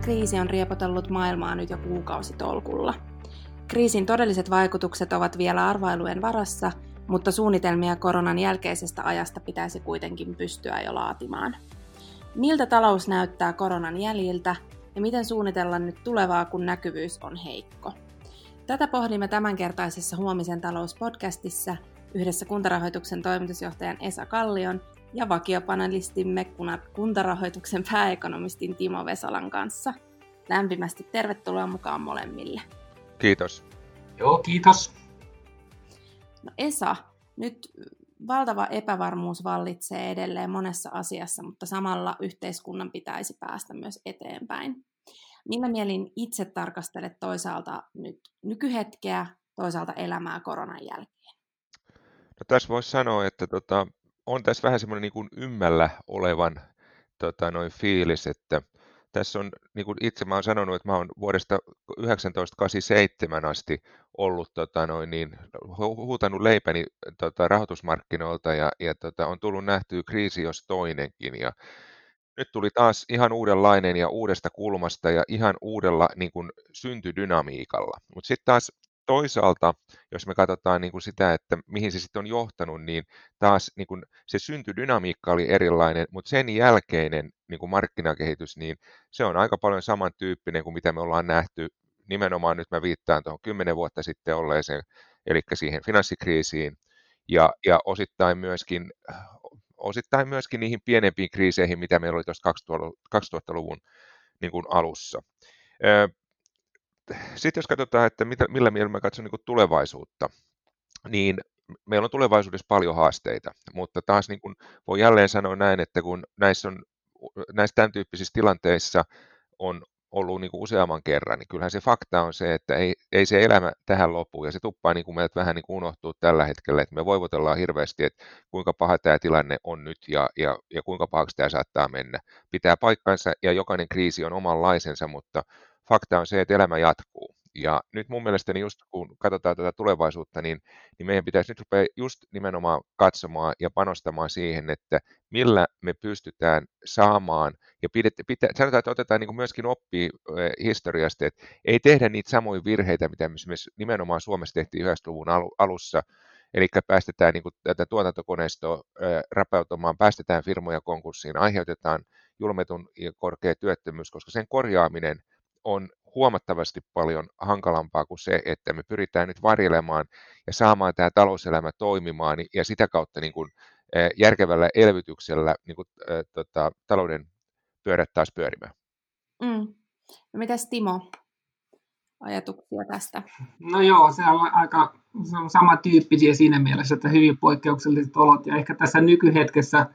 Koronakriisi on riepotellut maailmaa nyt jo kuukausitolkulla. Kriisin todelliset vaikutukset ovat vielä arvailujen varassa, mutta suunnitelmia koronan jälkeisestä ajasta pitäisi kuitenkin pystyä jo laatimaan. Miltä talous näyttää koronan jäljiltä ja miten suunnitella nyt tulevaa, kun näkyvyys on heikko? Tätä pohdimme tämänkertaisessa Huomisen talouspodcastissa yhdessä kuntarahoituksen toimitusjohtajan Esa Kallion ja vakiopanelistimme kuntarahoituksen pääekonomistin Timo Vesalan kanssa. Lämpimästi tervetuloa mukaan molemmille. Kiitos. Joo, kiitos. No Esa, nyt valtava epävarmuus vallitsee edelleen monessa asiassa, mutta samalla yhteiskunnan pitäisi päästä myös eteenpäin. Millä mielin itse tarkastelet toisaalta nyt nykyhetkeä, toisaalta elämää koronan jälkeen? No tässä voisi sanoa, että tota, on tässä vähän semmoinen niin kuin ymmällä olevan tota, noin fiilis, että tässä on, niin kuin itse mä olen sanonut, että mä olen vuodesta 1987 asti ollut, tota, noin, niin, huutanut leipäni tota, rahoitusmarkkinoilta ja, ja tota, on tullut nähtyä kriisi jos toinenkin. Ja nyt tuli taas ihan uudenlainen ja uudesta kulmasta ja ihan uudella niin kuin, syntydynamiikalla. Mutta sitten taas toisaalta, jos me katsotaan niin kuin sitä, että mihin se sitten on johtanut, niin taas niin kuin se syntydynamiikka oli erilainen, mutta sen jälkeinen niin kuin markkinakehitys, niin se on aika paljon samantyyppinen kuin mitä me ollaan nähty. Nimenomaan nyt mä viittaan tuohon kymmenen vuotta sitten olleeseen, eli siihen finanssikriisiin, ja, ja osittain myöskin osittain myöskin niihin pienempiin kriiseihin, mitä meillä oli tuossa 2000-luvun niin kuin alussa sitten jos katsotaan, että mitä, millä mielellä mä katson niin tulevaisuutta, niin meillä on tulevaisuudessa paljon haasteita, mutta taas niin kuin voi jälleen sanoa näin, että kun näissä, on, näissä tämän tyyppisissä tilanteissa on ollut niin kuin useamman kerran, niin kyllähän se fakta on se, että ei, ei se elämä tähän lopu, ja se tuppaa niin kuin meiltä vähän niin kuin unohtuu tällä hetkellä, että me voivotellaan hirveästi, että kuinka paha tämä tilanne on nyt ja, ja, ja kuinka pahaksi tämä saattaa mennä. Pitää paikkansa, ja jokainen kriisi on omanlaisensa, mutta fakta on se, että elämä jatkuu. Ja nyt mun mielestäni just kun katsotaan tätä tulevaisuutta, niin, niin meidän pitäisi nyt rupea just nimenomaan katsomaan ja panostamaan siihen, että millä me pystytään saamaan, ja pidet, pitä, sanotaan, että otetaan niin myöskin oppia historiasta, että ei tehdä niitä samoja virheitä, mitä me nimenomaan Suomessa tehtiin 90-luvun alussa, Eli päästetään niin kuin, tätä tuotantokoneistoa rapautumaan, päästetään firmoja konkurssiin, aiheutetaan julmetun korkea työttömyys, koska sen korjaaminen on huomattavasti paljon hankalampaa kuin se, että me pyritään nyt varjelemaan ja saamaan tämä talouselämä toimimaan ja sitä kautta niin kuin, järkevällä elvytyksellä niin kuin, tota, talouden pyörät taas pyörimään. Mm. No mitäs Timo, ajatuksia tästä? No joo, se on aika se on samantyyppisiä siinä mielessä, että hyvin poikkeukselliset olot ja ehkä tässä nykyhetkessä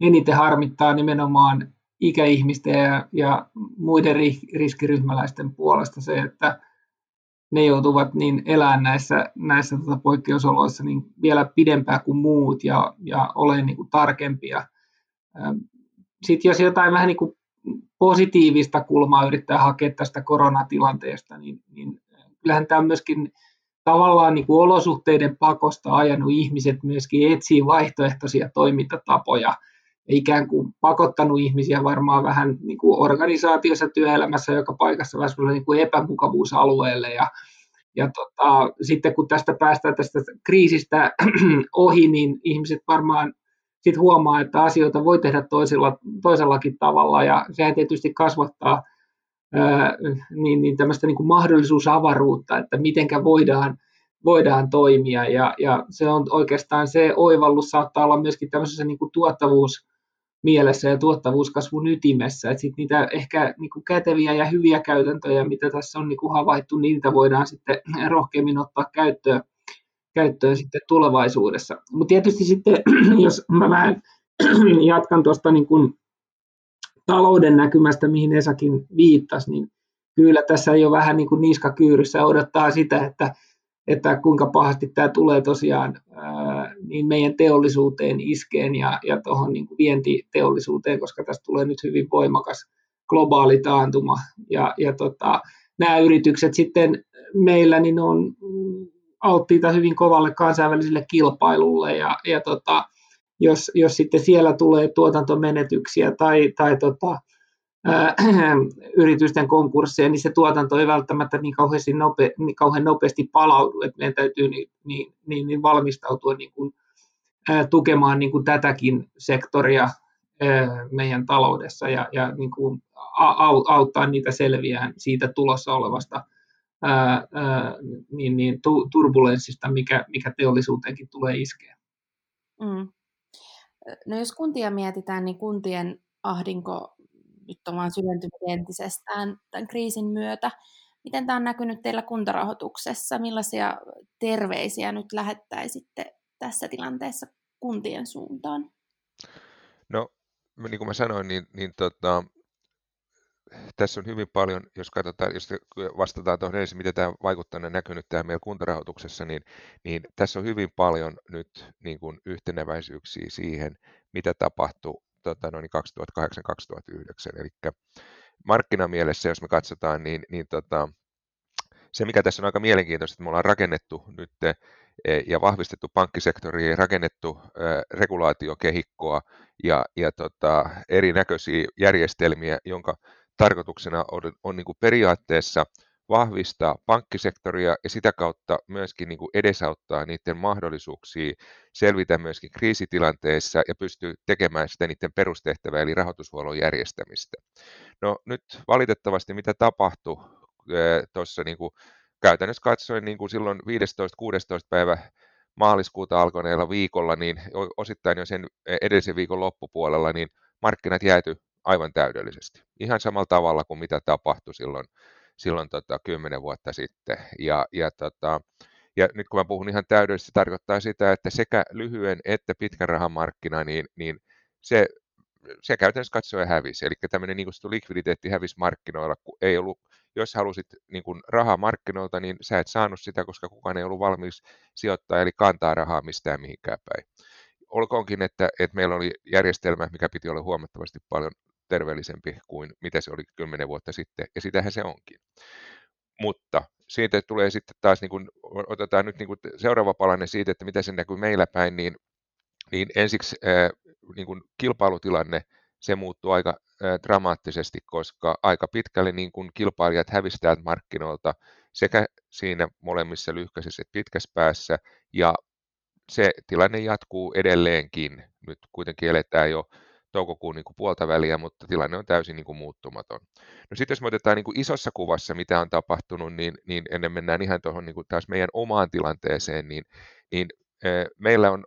eniten harmittaa nimenomaan ikäihmisten ja, ja muiden riskiryhmäläisten puolesta se, että ne joutuvat niin elämään näissä, näissä tota poikkeusoloissa niin vielä pidempään kuin muut ja, ja olemaan niin kuin tarkempia. Sitten jos jotain vähän niin kuin positiivista kulmaa yrittää hakea tästä koronatilanteesta, niin, niin kyllähän tämä on myöskin tavallaan niin kuin olosuhteiden pakosta ajanut ihmiset myöskin etsiä vaihtoehtoisia toimintatapoja – ikään kuin pakottanut ihmisiä varmaan vähän niin kuin organisaatiossa, työelämässä, joka paikassa vähän niin kuin epämukavuusalueelle. Ja ja tota, sitten kun tästä päästään tästä kriisistä ohi, niin ihmiset varmaan sitten huomaa, että asioita voi tehdä toisella, toisellakin tavalla, ja sehän tietysti kasvattaa ää, niin, niin tämmöistä niin kuin mahdollisuusavaruutta, että mitenkä voidaan, voidaan toimia, ja, ja se on oikeastaan se oivallus saattaa olla myöskin tämmöisessä niin kuin tuottavuus, mielessä ja tuottavuuskasvun ytimessä. Että sit niitä ehkä niin kuin käteviä ja hyviä käytäntöjä, mitä tässä on niin kuin havaittu, niitä voidaan sitten rohkeammin ottaa käyttöön, käyttöön sitten tulevaisuudessa. Mutta tietysti sitten, jos mä vähän jatkan tuosta niin kuin talouden näkymästä, mihin Esakin viittasi, niin kyllä tässä ole vähän niin kuin niskakyyryssä odottaa sitä, että että kuinka pahasti tämä tulee tosiaan niin meidän teollisuuteen iskeen ja, ja tuohon niin vientiteollisuuteen, koska tästä tulee nyt hyvin voimakas globaali taantuma. Ja, ja tota, nämä yritykset sitten meillä niin on alttiita hyvin kovalle kansainväliselle kilpailulle ja, ja tota, jos, jos sitten siellä tulee tuotantomenetyksiä tai, tai tota, yritysten konkursseja, niin se tuotanto ei välttämättä niin, kauheasti nope, niin kauhean nopeasti palaudu, että meidän täytyy niin, niin, niin, niin valmistautua niin kuin, ää, tukemaan niin kuin tätäkin sektoria ää, meidän taloudessa ja, ja niin kuin, au, auttaa niitä selviään siitä tulossa olevasta ää, ää, niin, niin, tu, turbulenssista, mikä, mikä teollisuuteenkin tulee iskeä. Mm. No jos kuntia mietitään, niin kuntien ahdinko nyt on vaan syventynyt entisestään tämän kriisin myötä. Miten tämä on näkynyt teillä kuntarahoituksessa? Millaisia terveisiä nyt lähettäisitte tässä tilanteessa kuntien suuntaan? No, niin kuin mä sanoin, niin, niin tota, tässä on hyvin paljon, jos katsotaan, jos vastataan tuohon ensin, miten tämä vaikuttaa ja näkynyt tähän meidän kuntarahoituksessa, niin, niin tässä on hyvin paljon nyt niin kuin yhteneväisyyksiä siihen, mitä tapahtui tota, noin 2008-2009. Eli markkinamielessä, jos me katsotaan, niin, niin tota, se mikä tässä on aika mielenkiintoista, että me ollaan rakennettu nyt e, ja vahvistettu pankkisektoria, rakennettu regulaatiokehikkoa ja, ja tota, erinäköisiä järjestelmiä, jonka tarkoituksena on, on niin kuin periaatteessa vahvistaa pankkisektoria ja sitä kautta myöskin niin kuin edesauttaa niiden mahdollisuuksia selvitä myöskin kriisitilanteissa ja pystyy tekemään sitä niiden perustehtävää eli rahoitushuollon järjestämistä. No nyt valitettavasti mitä tapahtui tuossa niin kuin käytännössä katsoen niin kuin silloin 15-16 päivä maaliskuuta alkaneella viikolla, niin osittain jo sen edellisen viikon loppupuolella, niin markkinat jääty aivan täydellisesti. Ihan samalla tavalla kuin mitä tapahtui silloin, silloin tota, 10 vuotta sitten. Ja, ja, tota, ja nyt kun mä puhun ihan täydellisesti, se tarkoittaa sitä, että sekä lyhyen että pitkän rahan markkina, niin, niin se, se käytännössä katsoen hävisi. Eli tämmöinen niin kuin likviditeetti hävisi markkinoilla, kun ei ollut, jos halusit niin kuin rahaa markkinoilta, niin sä et saanut sitä, koska kukaan ei ollut valmis sijoittaa, eli kantaa rahaa mistään mihinkään päin. Olkoonkin, että, että meillä oli järjestelmä, mikä piti olla huomattavasti paljon terveellisempi kuin mitä se oli kymmenen vuotta sitten, ja sitähän se onkin. Mutta siitä tulee sitten taas, niin kun, otetaan nyt niin kun seuraava palanen siitä, että mitä se näkyy meillä päin, niin, niin ensiksi niin kun kilpailutilanne, se muuttuu aika dramaattisesti, koska aika pitkälle niin kun kilpailijat hävistävät markkinoilta sekä siinä molemmissa lyhkäisissä että pitkässä päässä, ja se tilanne jatkuu edelleenkin. Nyt kuitenkin eletään jo toukokuun niin kuin puolta väliä, mutta tilanne on täysin niin kuin muuttumaton. No sitten jos me otetaan niin kuin isossa kuvassa, mitä on tapahtunut, niin, niin ennen mennään ihan tuohon niin kuin taas meidän omaan tilanteeseen, niin, niin meillä on,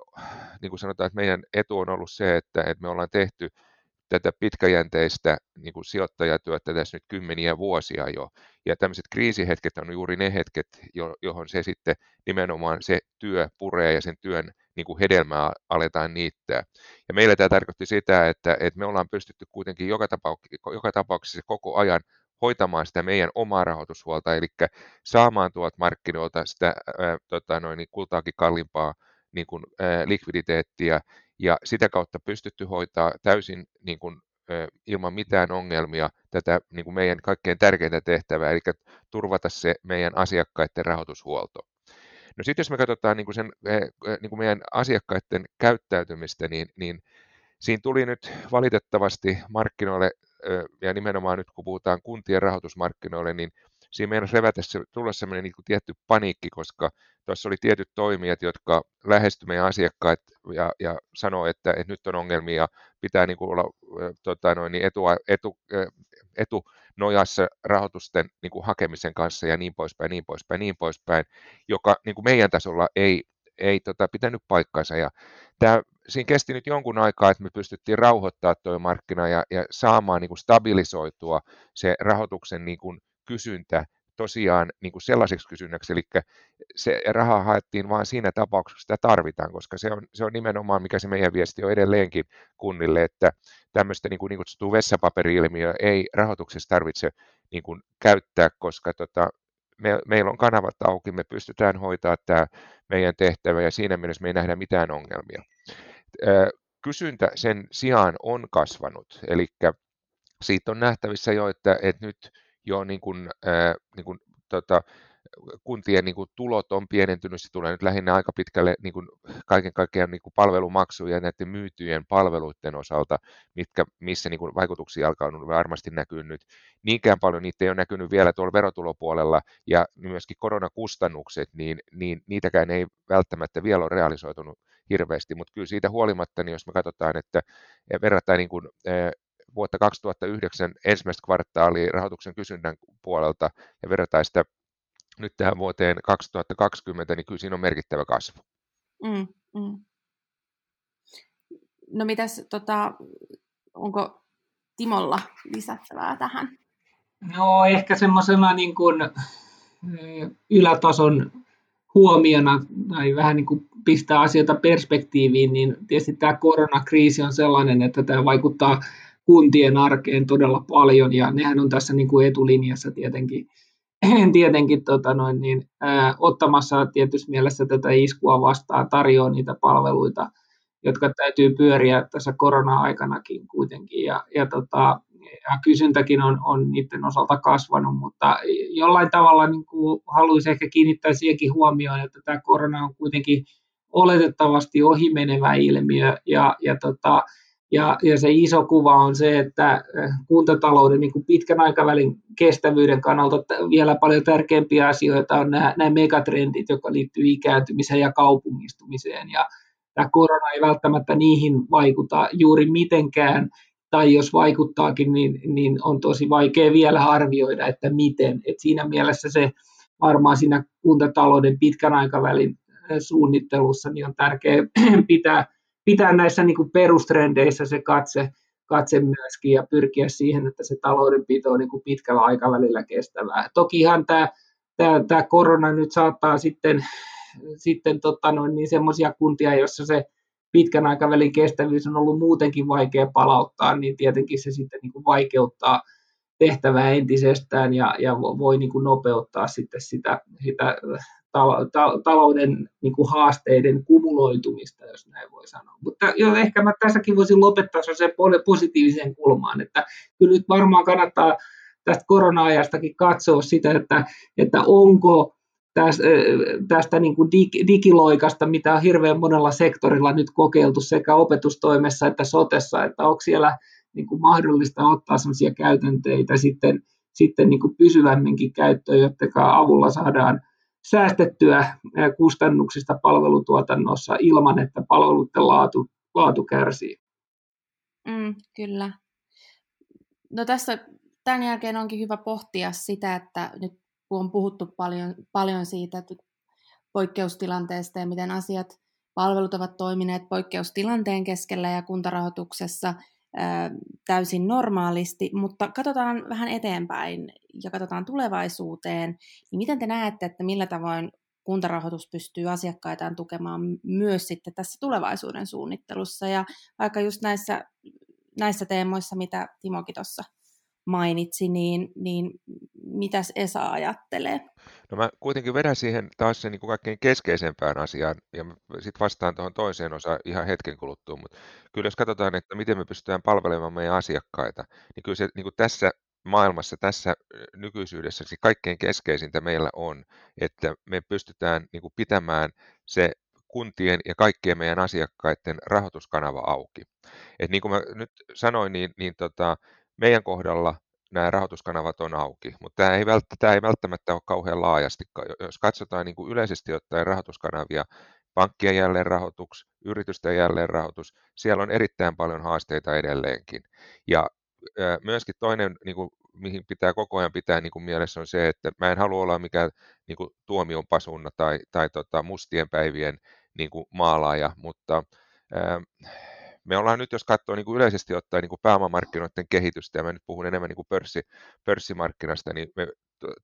niin kuin sanotaan, että meidän etu on ollut se, että, että me ollaan tehty tätä pitkäjänteistä niin kuin sijoittajatyötä tässä nyt kymmeniä vuosia jo. Ja tämmöiset kriisihetket on juuri ne hetket, johon se sitten nimenomaan se työ puree ja sen työn niin kuin hedelmää aletaan niittää. Ja meillä tämä tarkoitti sitä, että, että me ollaan pystytty kuitenkin joka, tapauksessa, joka tapauksessa koko ajan hoitamaan sitä meidän omaa rahoitushuolta, eli saamaan tuolta markkinoilta sitä ää, tota noin, niin kultaakin kalliimpaa niin kuin, ää, likviditeettiä, ja sitä kautta pystytty hoitaa täysin niin kuin, ää, ilman mitään ongelmia tätä niin kuin meidän kaikkein tärkeintä tehtävää, eli turvata se meidän asiakkaiden rahoitushuolto. No sitten jos me katsotaan niin kuin sen, eh, eh, niin kuin meidän asiakkaiden käyttäytymistä, niin, niin siinä tuli nyt valitettavasti markkinoille, ja nimenomaan nyt kun puhutaan kuntien rahoitusmarkkinoille, niin siinä meidän revätä tulla sellainen niin tietty paniikki, koska tuossa oli tietyt toimijat, jotka lähestyivät meidän asiakkaat ja, ja sanoi, että, että nyt on ongelmia, pitää niin kuin olla tota noin, niin etu, etu, etu nojassa rahoitusten niin kuin hakemisen kanssa ja niin poispäin, niin poispäin, niin poispäin, joka niin kuin meidän tasolla ei, ei tota, pitänyt paikkansa. Ja tämä, siinä kesti nyt jonkun aikaa, että me pystyttiin rauhoittaa tuo markkina ja, ja saamaan niin kuin stabilisoitua se rahoituksen niin kuin kysyntä tosiaan niin kuin sellaiseksi kysynnäksi, eli se raha haettiin vain siinä tapauksessa, sitä tarvitaan, koska se on, se on nimenomaan, mikä se meidän viesti on edelleenkin kunnille, että tämmöistä niin kuin, niin kutsuttua vessapaperi-ilmiöä ei rahoituksessa tarvitse niin kuin, käyttää, koska tota, me, meillä on kanavat auki, me pystytään hoitaa tämä meidän tehtävä ja siinä mielessä me ei nähdä mitään ongelmia. Kysyntä sen sijaan on kasvanut, eli siitä on nähtävissä jo, että, että nyt jo niin kuin, ää, niin kuin, tota, kuntien niin kuin, tulot on pienentynyt, se tulee nyt lähinnä aika pitkälle niin kuin, kaiken kaikkiaan niin kuin, palvelumaksuja ja näiden myytyjen palveluiden osalta, mitkä, missä niin kuin, vaikutuksia alkaa varmasti näkyy nyt. Niinkään paljon niitä ei ole näkynyt vielä tuolla verotulopuolella ja myöskin koronakustannukset, niin, niin niitäkään ei välttämättä vielä ole realisoitunut hirveästi, mutta kyllä siitä huolimatta, niin jos me katsotaan, että verrataan niin kuin, vuotta 2009 ensimmäistä kvartaalia rahoituksen kysynnän puolelta ja verrataan sitä nyt tähän vuoteen 2020, niin kyllä siinä on merkittävä kasvu. Mm, mm. No mitäs, tota, onko Timolla lisättävää tähän? No ehkä semmoisena niin kuin ylätason huomiona tai vähän niin kuin pistää asioita perspektiiviin, niin tietysti tämä koronakriisi on sellainen, että tämä vaikuttaa kuntien arkeen todella paljon ja nehän on tässä niin kuin etulinjassa tietenkin tietenkin tota noin, niin, ää, ottamassa tietysti mielessä tätä iskua vastaan, tarjoaa niitä palveluita, jotka täytyy pyöriä tässä korona-aikanakin kuitenkin. Ja, ja, tota, ja kysyntäkin on, on niiden osalta kasvanut, mutta jollain tavalla niin kuin haluaisin ehkä kiinnittää siihenkin huomioon, että tämä korona on kuitenkin oletettavasti ohimenevä ilmiö ja, ja tota, ja, ja se iso kuva on se, että äh, kuntatalouden niin kuin pitkän aikavälin kestävyyden kannalta vielä paljon tärkeämpiä asioita on nämä, nämä megatrendit, jotka liittyy ikääntymiseen ja kaupungistumiseen. Ja tämä korona ei välttämättä niihin vaikuta juuri mitenkään, tai jos vaikuttaakin, niin, niin on tosi vaikea vielä arvioida, että miten. Et siinä mielessä se varmaan siinä kuntatalouden pitkän aikavälin äh, suunnittelussa niin on tärkeää pitää pitää näissä niin kuin perustrendeissä se katse, katse myöskin ja pyrkiä siihen, että se taloudenpito on niin kuin pitkällä aikavälillä kestävää. Tokihan tämä, tämä, tämä korona nyt saattaa sitten, sitten tota noin, niin semmoisia kuntia, joissa se pitkän aikavälin kestävyys on ollut muutenkin vaikea palauttaa, niin tietenkin se sitten niin kuin vaikeuttaa tehtävää entisestään ja, ja voi niin kuin nopeuttaa sitten sitä, sitä talouden niin kuin haasteiden kumuloitumista, jos näin voi sanoa. Mutta jo, ehkä mä tässäkin voisin lopettaa se positiiviseen kulmaan, että kyllä nyt varmaan kannattaa tästä korona-ajastakin katsoa sitä, että, että onko tästä, tästä niin kuin digiloikasta, mitä on hirveän monella sektorilla nyt kokeiltu sekä opetustoimessa että sotessa, että onko siellä niin kuin mahdollista ottaa sellaisia käytänteitä sitten, sitten niin kuin pysyvämminkin käyttöön, joiden avulla saadaan säästettyä kustannuksista palvelutuotannossa ilman, että palveluiden laatu, laatu kärsii. Mm, kyllä. No tässä tämän jälkeen onkin hyvä pohtia sitä, että nyt on puhuttu paljon, paljon siitä että poikkeustilanteesta ja miten asiat, palvelut ovat toimineet poikkeustilanteen keskellä ja kuntarahoituksessa – täysin normaalisti, mutta katsotaan vähän eteenpäin ja katsotaan tulevaisuuteen, niin miten te näette, että millä tavoin kuntarahoitus pystyy asiakkaitaan tukemaan myös sitten tässä tulevaisuuden suunnittelussa? Ja vaikka just näissä, näissä teemoissa, mitä Timokin tuossa mainitsi, niin, niin mitäs Esa ajattelee? No mä kuitenkin vedän siihen taas sen niin kuin kaikkein keskeisempään asiaan, ja sitten vastaan tuohon toiseen osaan ihan hetken kuluttua, mutta kyllä jos katsotaan, että miten me pystytään palvelemaan meidän asiakkaita, niin kyllä se niin kuin tässä maailmassa, tässä nykyisyydessä se kaikkein keskeisintä meillä on, että me pystytään niin kuin pitämään se kuntien ja kaikkien meidän asiakkaiden rahoituskanava auki. Et niin kuin mä nyt sanoin, niin, niin tota, kohdalla nämä rahoituskanavat on auki, mutta tämä ei, välttämättä, tämä ei välttämättä ole kauhean laajasti. Jos katsotaan niin kuin yleisesti ottaen rahoituskanavia, pankkien jälleenrahoitus, yritysten jälleenrahoitus, siellä on erittäin paljon haasteita edelleenkin. Ja myöskin toinen, niin kuin, mihin pitää koko ajan pitää niin kuin mielessä on se, että mä en halua olla mikään niin kuin, tuomion pasunna tai, tai tota, mustien päivien niin kuin, maalaaja, mutta ää, me ollaan nyt, jos katsoo niin kuin yleisesti ottaen niin kuin pääomamarkkinoiden kehitystä, ja mä nyt puhun enemmän niin kuin pörssi, pörssimarkkinasta, niin me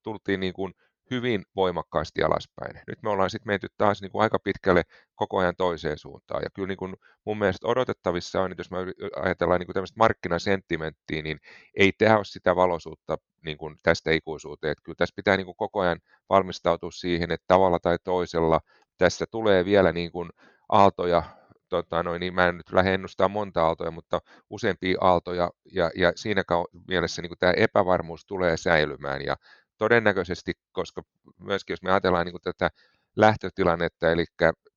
tultiin niin kuin hyvin voimakkaasti alaspäin. Nyt me ollaan sitten menty taas niin kuin aika pitkälle koko ajan toiseen suuntaan. Ja kyllä niin kuin mun mielestä odotettavissa on, että jos me ajatellaan niin kuin tämmöistä markkinasenttimenttiä, niin ei tehdä ole sitä valoisuutta niin kuin tästä ikuisuuteen. Että kyllä tässä pitää niin kuin koko ajan valmistautua siihen, että tavalla tai toisella tässä tulee vielä niin kuin aaltoja tota, noin, niin mä en nyt lähde ennustaa monta aaltoja, mutta useampia aaltoja, ja, ja siinä mielessä niin tämä epävarmuus tulee säilymään, ja todennäköisesti, koska myöskin jos me ajatellaan niin kuin tätä lähtötilannetta, eli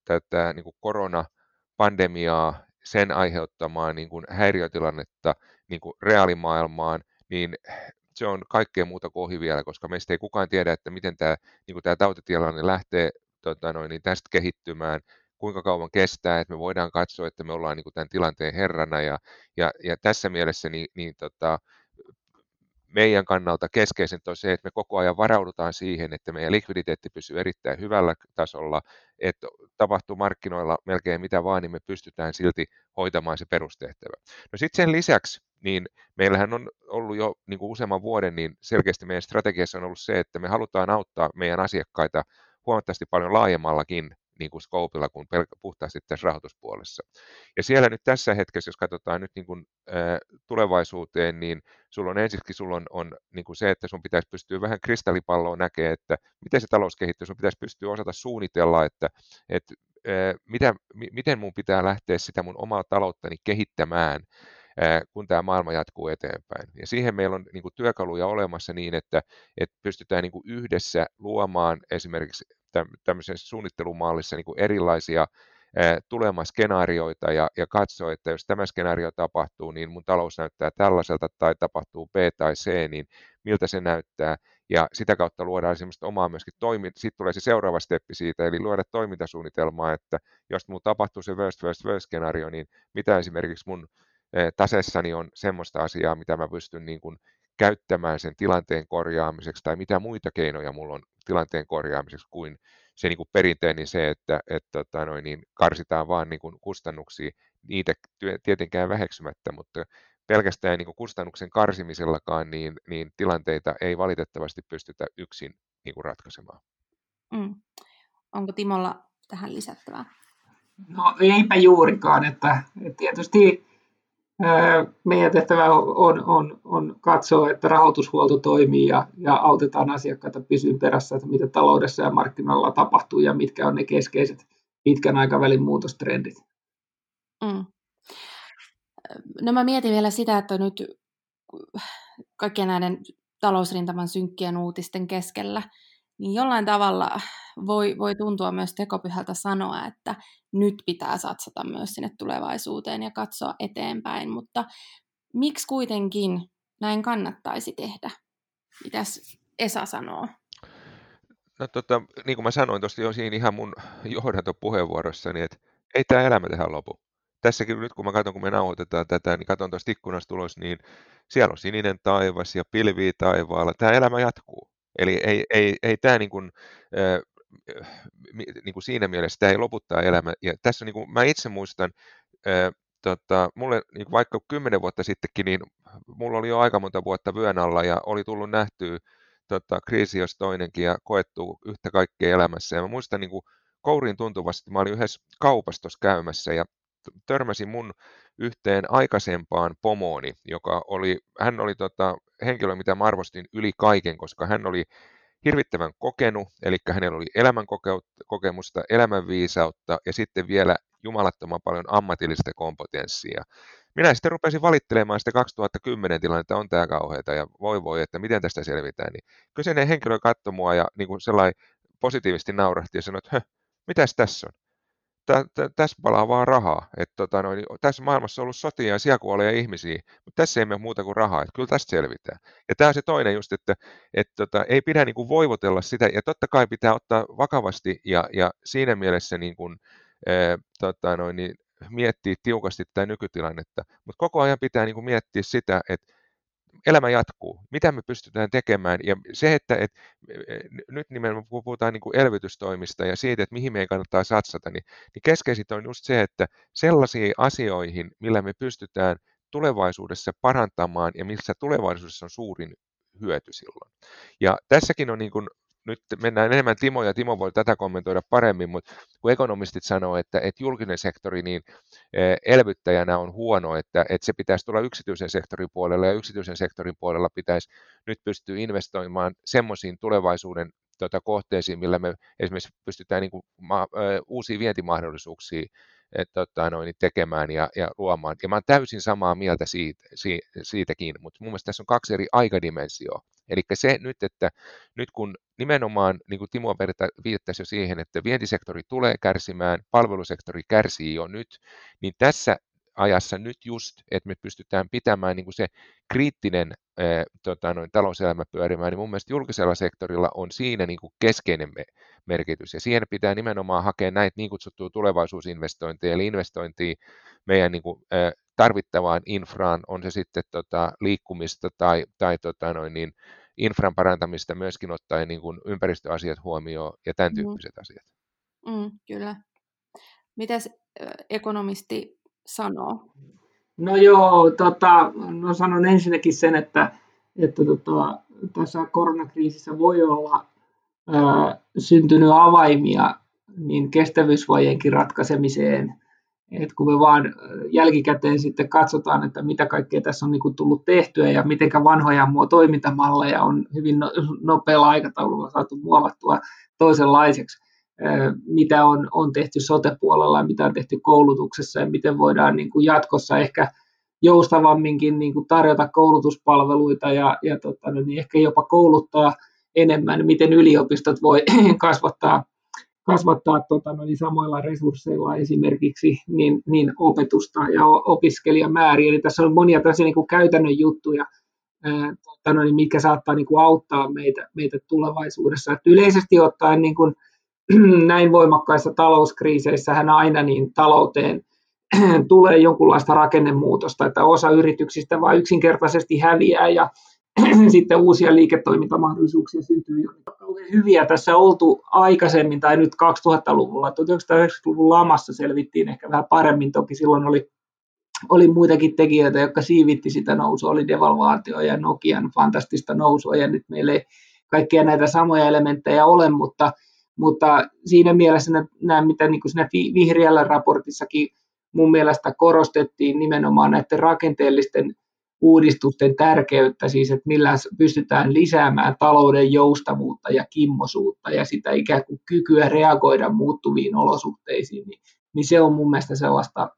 tätä niin kuin koronapandemiaa, sen aiheuttamaa niin kuin häiriötilannetta niin kuin reaalimaailmaan, niin se on kaikkea muuta kuin ohi vielä, koska meistä ei kukaan tiedä, että miten tämä, niin kuin tämä tautitilanne lähtee tota noin, niin tästä kehittymään, kuinka kauan kestää, että me voidaan katsoa, että me ollaan niin kuin tämän tilanteen herrana ja, ja, ja tässä mielessä niin, niin tota, meidän kannalta keskeisintä on se, että me koko ajan varaudutaan siihen, että meidän likviditeetti pysyy erittäin hyvällä tasolla, että tapahtuu markkinoilla melkein mitä vaan, niin me pystytään silti hoitamaan se perustehtävä. No sitten sen lisäksi, niin meillähän on ollut jo niin kuin useamman vuoden, niin selkeästi meidän strategiassa on ollut se, että me halutaan auttaa meidän asiakkaita huomattavasti paljon laajemmallakin niin kuin scopeilla kuin puhtaasti tässä rahoituspuolessa. Ja siellä nyt tässä hetkessä, jos katsotaan nyt niin kuin, ää, tulevaisuuteen, niin sulla on ensisikin sulla on, on niin kuin se, että sun pitäisi pystyä vähän kristallipalloa näkemään, että miten se talous kehittyy, sun pitäisi pystyä osata suunnitella, että, että ää, mitä, miten mun pitää lähteä sitä mun omaa talouttani kehittämään, kun tämä maailma jatkuu eteenpäin. Ja siihen meillä on niin kuin, työkaluja olemassa niin, että, että pystytään niin kuin, yhdessä luomaan esimerkiksi tämmöisessä suunnittelumallissa niin kuin erilaisia tulemaskenaarioita ja, ja katsoa, että jos tämä skenaario tapahtuu, niin mun talous näyttää tällaiselta tai tapahtuu B tai C, niin miltä se näyttää. Ja sitä kautta luodaan semmoista omaa myöskin toimintaa. Sitten tulee se seuraava steppi siitä, eli luoda toimintasuunnitelmaa, että jos mun tapahtuu se worst, worst, worst skenaario, niin mitä esimerkiksi mun tasessani on semmoista asiaa, mitä mä pystyn niin kuin käyttämään sen tilanteen korjaamiseksi, tai mitä muita keinoja mulla on tilanteen korjaamiseksi kuin se niin kuin perinteinen se, että, että tota noin, niin karsitaan vaan niin kuin kustannuksia, niitä tietenkään väheksymättä, mutta pelkästään niin kuin kustannuksen karsimisellakaan niin, niin tilanteita ei valitettavasti pystytä yksin niin kuin ratkaisemaan. Mm. Onko Timolla tähän lisättävää? No eipä juurikaan, että, että tietysti meidän tehtävä on, on, on katsoa, että rahoitushuolto toimii ja, ja autetaan asiakkaita pysyä perässä, että mitä taloudessa ja markkinoilla tapahtuu ja mitkä on ne keskeiset pitkän aikavälin muutostrendit. Mm. No mä mietin vielä sitä, että nyt kaikkien näiden talousrintaman synkkien uutisten keskellä, niin jollain tavalla voi, voi tuntua myös tekopyhältä sanoa, että nyt pitää satsata myös sinne tulevaisuuteen ja katsoa eteenpäin, mutta miksi kuitenkin näin kannattaisi tehdä? Mitäs Esa sanoo? No tota, niin kuin mä sanoin tuosta jo siinä ihan mun johdantopuheenvuorossani, että ei tämä elämä tehdä lopu. Tässäkin nyt kun mä katson, kun me nauhoitetaan tätä, niin katson tuosta ikkunasta tulos, niin siellä on sininen taivas ja pilviä taivaalla. Tämä elämä jatkuu. Eli ei, ei, ei tämä niin kuin, niin kuin siinä mielessä tämä ei loputtaa elämä. Ja tässä niin kuin, mä itse muistan, tota, mulle niin vaikka kymmenen vuotta sittenkin, niin mulla oli jo aika monta vuotta vyön alla ja oli tullut nähtyä tota, kriisi jos toinenkin ja koettu yhtä kaikkea elämässä. Ja mä muistan niin kuin, kouriin tuntuvasti, mä olin yhdessä kaupassa käymässä ja törmäsin mun yhteen aikaisempaan pomooni, joka oli, hän oli tota, henkilö, mitä mä arvostin yli kaiken, koska hän oli hirvittävän kokenut, eli hänellä oli elämänkokemusta, elämänviisautta ja sitten vielä jumalattoman paljon ammatillista kompetenssia. Minä sitten rupesin valittelemaan sitä 2010 tilannetta, on tämä kauheata ja voi voi, että miten tästä selvitään. Niin kyseinen henkilö katsoi mua ja niin kuin sellainen positiivisesti naurahti ja sanoi, että mitäs tässä on? Tässä palaa vaan rahaa. Et, tota, noin, tässä maailmassa on ollut sotia ja siellä kuolee ihmisiä, mutta tässä ei mene muuta kuin rahaa. Et kyllä tästä selvitään. Ja tämä on se toinen just, että et, tota, ei pidä niin kuin voivotella sitä, ja totta kai pitää ottaa vakavasti ja, ja siinä mielessä niin kuin, e, tota, noin, niin, miettiä tiukasti tätä nykytilannetta, mutta koko ajan pitää niin kuin miettiä sitä, että elämä jatkuu. Mitä me pystytään tekemään? Ja se, että et, nyt nimenomaan puhutaan niin kuin elvytystoimista ja siitä, että mihin meidän kannattaa satsata, niin, niin keskeisintä on just se, että sellaisiin asioihin, millä me pystytään tulevaisuudessa parantamaan ja missä tulevaisuudessa on suurin hyöty silloin. Ja tässäkin on niin kuin nyt mennään enemmän Timo ja Timo voi tätä kommentoida paremmin, mutta kun ekonomistit sanoo, että, että julkinen sektori niin e, elvyttäjänä on huono, että, että se pitäisi tulla yksityisen sektorin puolella ja yksityisen sektorin puolella pitäisi nyt pystyä investoimaan semmoisiin tulevaisuuden tota, kohteisiin, millä me esimerkiksi pystytään niin kuin, ma, ö, uusia vientimahdollisuuksia et, tota, noin, tekemään ja, ja luomaan. Ja mä olen täysin samaa mieltä siitä, siitäkin, mutta mun mielestä tässä on kaksi eri aikadimensioa Eli se nyt, että nyt kun nimenomaan, niin kuin Timo viittasi jo siihen, että vientisektori tulee kärsimään, palvelusektori kärsii jo nyt, niin tässä ajassa nyt just, että me pystytään pitämään niin kuin se kriittinen tota, noin, talouselämä pyörimään, niin mun mielestä julkisella sektorilla on siinä niin kuin keskeinen me- merkitys. Ja siihen pitää nimenomaan hakea näitä niin kutsuttuja tulevaisuusinvestointeja, eli investointia meidän niin kuin, ää, tarvittavaan infraan, on se sitten tota, liikkumista tai, tai tota, noin, niin, infran parantamista myöskin ottaen niin kuin ympäristöasiat huomioon ja tämän mm-hmm. tyyppiset mm. asiat. Mm, kyllä. Mitäs ekonomisti sanoo? No joo, tota, no sanon ensinnäkin sen, että, että tota, tässä koronakriisissä voi olla ää, syntynyt avaimia niin kestävyysvajeenkin ratkaisemiseen – et kun me vaan jälkikäteen sitten katsotaan, että mitä kaikkea tässä on niin tullut tehtyä ja miten vanhoja mua toimintamalleja on hyvin no, nopealla aikataululla saatu muovattua toisenlaiseksi, mitä on, on tehty sote-puolella ja mitä on tehty koulutuksessa ja miten voidaan niin kuin jatkossa ehkä joustavamminkin niin kuin tarjota koulutuspalveluita ja, ja tota, niin ehkä jopa kouluttaa enemmän, miten yliopistot voi kasvattaa kasvattaa tota, no, niin samoilla resursseilla esimerkiksi niin, niin opetusta ja opiskelijamääriä. Eli tässä on monia tällaisia niin kuin käytännön juttuja, ää, tota, no, niin mitkä saattaa niin kuin auttaa meitä, meitä tulevaisuudessa. Et yleisesti ottaen niin kuin, näin voimakkaissa talouskriiseissähän aina niin talouteen tulee jonkunlaista rakennemuutosta, että osa yrityksistä vain yksinkertaisesti häviää ja sitten uusia liiketoimintamahdollisuuksia syntyy jo. Hyviä tässä oltu aikaisemmin, tai nyt 2000-luvulla. 1990-luvun lamassa selvittiin ehkä vähän paremmin, toki silloin oli, oli muitakin tekijöitä, jotka siivitti sitä nousua, oli devalvaatio ja Nokian fantastista nousua, ja nyt meillä ei kaikkia näitä samoja elementtejä ole, mutta, mutta siinä mielessä nämä, mitä niin kuin siinä vihreällä raportissakin mun mielestä korostettiin nimenomaan näiden rakenteellisten uudistusten tärkeyttä, siis että millä pystytään lisäämään talouden joustavuutta ja kimmosuutta ja sitä ikään kuin kykyä reagoida muuttuviin olosuhteisiin, niin, niin se on mun mielestä sellaista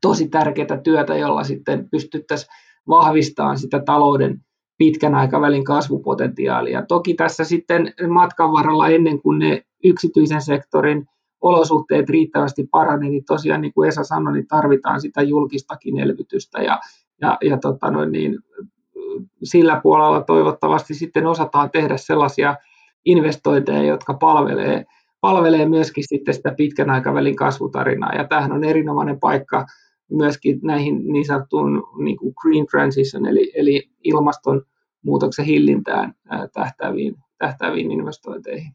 tosi tärkeää työtä, jolla sitten pystyttäisiin vahvistamaan sitä talouden pitkän aikavälin kasvupotentiaalia. Toki tässä sitten matkan varrella ennen kuin ne yksityisen sektorin olosuhteet riittävästi paranee, niin tosiaan niin kuin Esa sanoi, niin tarvitaan sitä julkistakin elvytystä ja ja, ja tota noin, niin, sillä puolella toivottavasti sitten osataan tehdä sellaisia investointeja, jotka palvelee, palvelee myöskin sitten sitä pitkän aikavälin kasvutarinaa. Ja tämähän on erinomainen paikka myöskin näihin niin sanottuun niin kuin green transition, eli, eli ilmastonmuutoksen hillintään tähtäviin, tähtäviin investointeihin.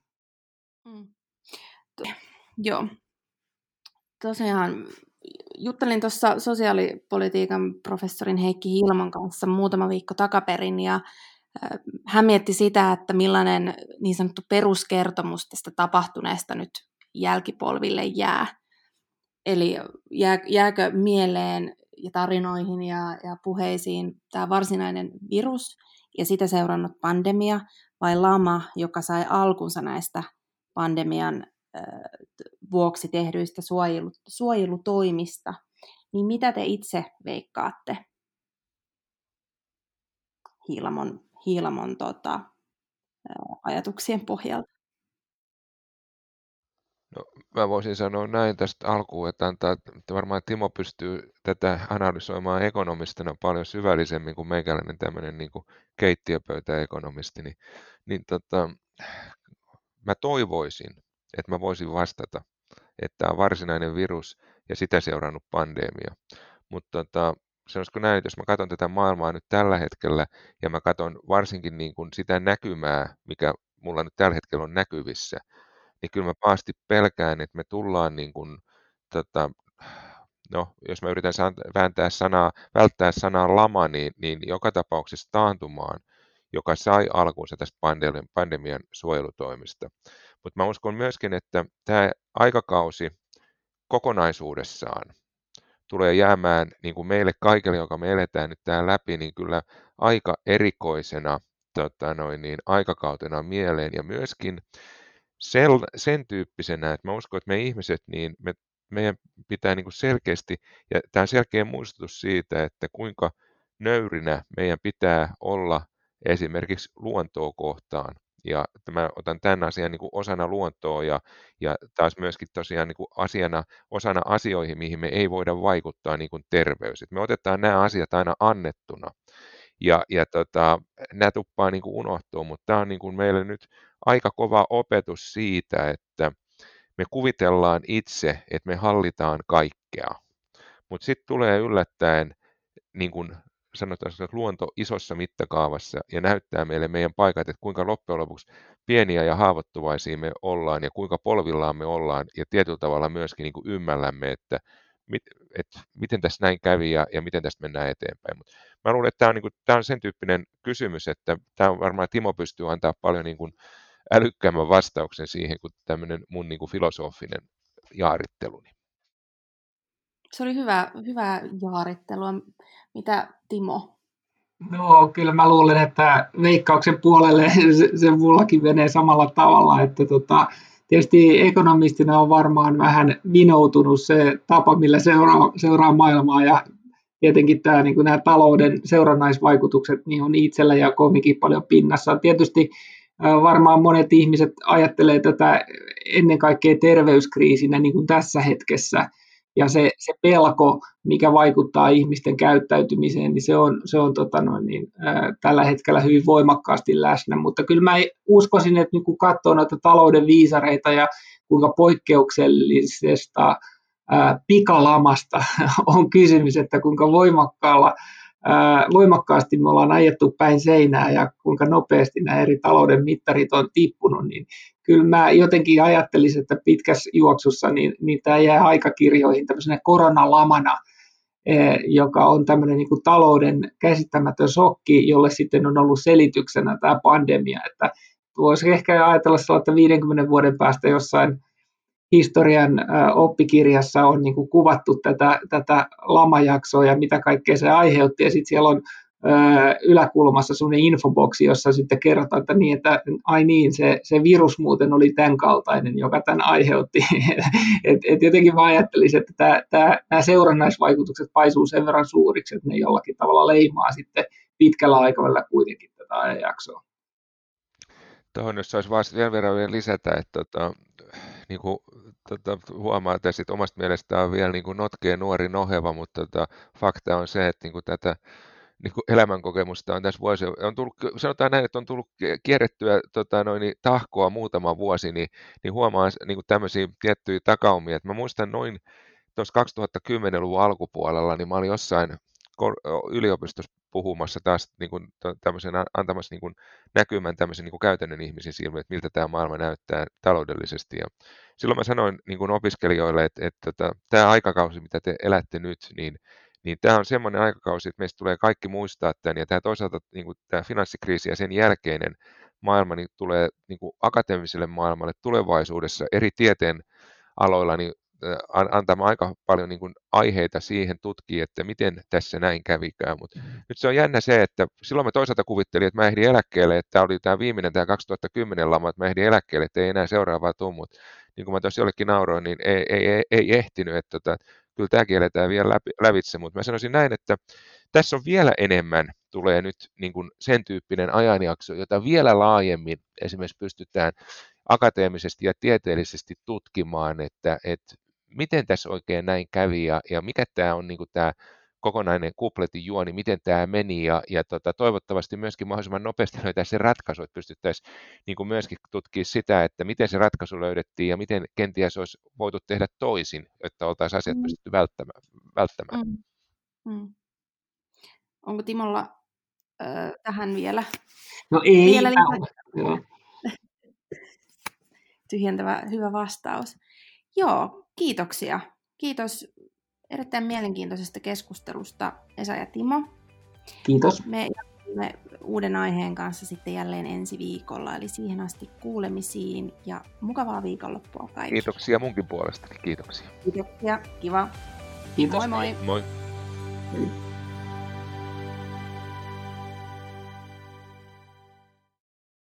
Mm. Joo. Tosiaan juttelin tuossa sosiaalipolitiikan professorin Heikki Hilman kanssa muutama viikko takaperin ja hän mietti sitä, että millainen niin sanottu peruskertomus tästä tapahtuneesta nyt jälkipolville jää. Eli jää, jääkö mieleen ja tarinoihin ja, ja puheisiin tämä varsinainen virus ja sitä seurannut pandemia vai lama, joka sai alkunsa näistä pandemian vuoksi tehdyistä suojelu, suojelutoimista, niin mitä te itse veikkaatte Hiilamon, Hiilamon tota, ajatuksien pohjalta? No, mä voisin sanoa näin tästä alkuun, että, antaa, että varmaan Timo pystyy tätä analysoimaan ekonomistina paljon syvällisemmin kuin meikäläinen tämmöinen niin kuin keittiöpöytäekonomisti, niin, niin tota, mä toivoisin, että mä voisin vastata, että tämä on varsinainen virus ja sitä seurannut pandemia. Mutta tota, sanoisiko näin, että jos mä katson tätä maailmaa nyt tällä hetkellä ja mä katson varsinkin niin kuin sitä näkymää, mikä mulla nyt tällä hetkellä on näkyvissä, niin kyllä mä paasti pelkään, että me tullaan niin kuin, tota, no, jos mä yritän vääntää sanaa, välttää sanaa lama, niin, niin joka tapauksessa taantumaan, joka sai alkunsa tästä pandemian suojelutoimista. Mutta mä uskon myöskin, että tämä aikakausi kokonaisuudessaan tulee jäämään niin kuin meille kaikille, joka me eletään nyt täällä läpi, niin kyllä aika erikoisena tota noin, niin aikakautena mieleen ja myöskin sen, sen tyyppisenä, että mä uskon, että me ihmiset, niin me, meidän pitää niin kuin selkeästi, ja tämä on selkeä muistutus siitä, että kuinka nöyrinä meidän pitää olla esimerkiksi luontoa kohtaan. Ja mä otan tämän asian niin kuin osana luontoa ja, ja taas myöskin tosiaan niin kuin asiana, osana asioihin, mihin me ei voida vaikuttaa, niin kuin terveys. Et me otetaan nämä asiat aina annettuna. Ja, ja tota, nämä tuppaa niin kuin unohtuu, mutta tämä on niin kuin meille nyt aika kova opetus siitä, että me kuvitellaan itse, että me hallitaan kaikkea. Mutta sitten tulee yllättäen niin kuin sanotaan, että luonto isossa mittakaavassa ja näyttää meille meidän paikat, että kuinka loppujen lopuksi pieniä ja haavoittuvaisia me ollaan ja kuinka polvillaan me ollaan ja tietyllä tavalla myöskin niin kuin ymmällämme, että, mit, että miten tässä näin kävi ja, ja miten tästä mennään eteenpäin. Mut mä luulen, että tämä on, niin on sen tyyppinen kysymys, että tämä on varmaan Timo pystyy antaa paljon niin kuin älykkäämmän vastauksen siihen kuin tämmöinen mun niin kuin filosofinen jaaritteluni. Se oli hyvä, hyvää jaarittelua. Mitä Timo? No kyllä mä luulen, että veikkauksen puolelle se, se mullakin menee samalla tavalla, että tota, tietysti ekonomistina on varmaan vähän vinoutunut se tapa, millä seuraa, seuraa maailmaa ja tietenkin tämä, niin nämä talouden seurannaisvaikutukset niin on itsellä ja komikin paljon pinnassa. Tietysti varmaan monet ihmiset ajattelee tätä ennen kaikkea terveyskriisinä niin kuin tässä hetkessä – ja se, se pelko, mikä vaikuttaa ihmisten käyttäytymiseen, niin se on, se on tota noin, niin, ää, tällä hetkellä hyvin voimakkaasti läsnä. Mutta kyllä mä uskoisin, että niin kun katsoo noita talouden viisareita ja kuinka poikkeuksellisesta ää, pikalamasta on kysymys, että kuinka voimakkaalla voimakkaasti me ollaan ajettu päin seinää ja kuinka nopeasti nämä eri talouden mittarit on tippunut, niin kyllä mä jotenkin ajattelisin, että pitkässä juoksussa niin, niin tämä jää aikakirjoihin tämmöisenä koronalamana, joka on tämmöinen niin kuin talouden käsittämätön sokki, jolle sitten on ollut selityksenä tämä pandemia, että voisi ehkä ajatella että 50 vuoden päästä jossain historian oppikirjassa on niin kuin kuvattu tätä, tätä lamajaksoa ja mitä kaikkea se aiheutti. Ja sitten siellä on yläkulmassa sellainen infoboksi, jossa sitten kerrotaan, että, niin, että ai niin, se, se virus muuten oli tämän kaltainen, joka tämän aiheutti. et, et jotenkin mä ajattelisin, että tämä, tämä, nämä seurannaisvaikutukset paisuu sen verran suuriksi, että ne jollakin tavalla leimaa sitten pitkällä aikavälillä kuitenkin tätä ajanjaksoa. Tuohon jos saisi vain sen verran vielä lisätä, että tota, niin kuin, tota, huomaa, että sit omasta mielestä on vielä niin kuin notkeen nuori noheva, mutta tota, fakta on se, että niin kuin tätä niin kuin elämänkokemusta on tässä vuosi, on tullut, sanotaan näin, että on tullut kierrettyä tota, noin, niin, tahkoa muutama vuosi, niin, niin huomaa niin kuin tämmöisiä tiettyjä takaumia. Että mä muistan noin tuossa 2010-luvun alkupuolella, niin mä olin jossain yliopistossa puhumassa taas niin kuin, tämmöisen, antamassa niin kuin, näkymän tämmöisen niin kuin käytännön ihmisen silmiin, että miltä tämä maailma näyttää taloudellisesti. Ja silloin mä sanoin niin kuin opiskelijoille, että, että, että tämä aikakausi, mitä te elätte nyt, niin, niin tämä on semmoinen aikakausi, että meistä tulee kaikki muistaa tämän, ja tämä toisaalta niin kuin tämä finanssikriisi ja sen jälkeinen maailma niin tulee niin kuin akateemiselle maailmalle tulevaisuudessa eri tieteen aloilla niin antamaan aika paljon niin kuin aiheita siihen tutkia, että miten tässä näin kävikään. Mutta mm. nyt se on jännä se, että silloin mä toisaalta kuvittelin, että mä ehdin eläkkeelle, että tämä oli tämä viimeinen, tämä 2010 lama, että mä ehdin eläkkeelle, että ei enää seuraavaa tule, mutta niin kuin mä tuossa jollekin nauroin, niin ei, ei, ei, ei ehtinyt, että tota, kyllä tämä kieletään vielä läpi, lävitse, mutta mä sanoisin näin, että tässä on vielä enemmän tulee nyt niin kuin sen tyyppinen ajanjakso, jota vielä laajemmin esimerkiksi pystytään akateemisesti ja tieteellisesti tutkimaan, että, että miten tässä oikein näin kävi ja, ja mikä tämä on niin kuin tämä kokonainen kupletin juoni, miten tämä meni ja, ja tota, toivottavasti myöskin mahdollisimman nopeasti löytää se ratkaisu, että pystyttäisiin niin kuin myöskin tutkimaan sitä, että miten se ratkaisu löydettiin ja miten kenties olisi voitu tehdä toisin, että oltaisiin asiat mm. pystytty välttämään. välttämään. Mm. Mm. Onko Timolla äh, tähän vielä? No ei. Vielä Tyhjentävä hyvä vastaus. Joo, kiitoksia. Kiitos erittäin mielenkiintoisesta keskustelusta Esa ja Timo. Kiitos. Me jatkamme uuden aiheen kanssa sitten jälleen ensi viikolla, eli siihen asti kuulemisiin ja mukavaa viikonloppua kaikille. Kiitoksia munkin puolesta. Kiitoksia. Kiitoksia, kiva. Kiitos. Moi moi. Moi. moi.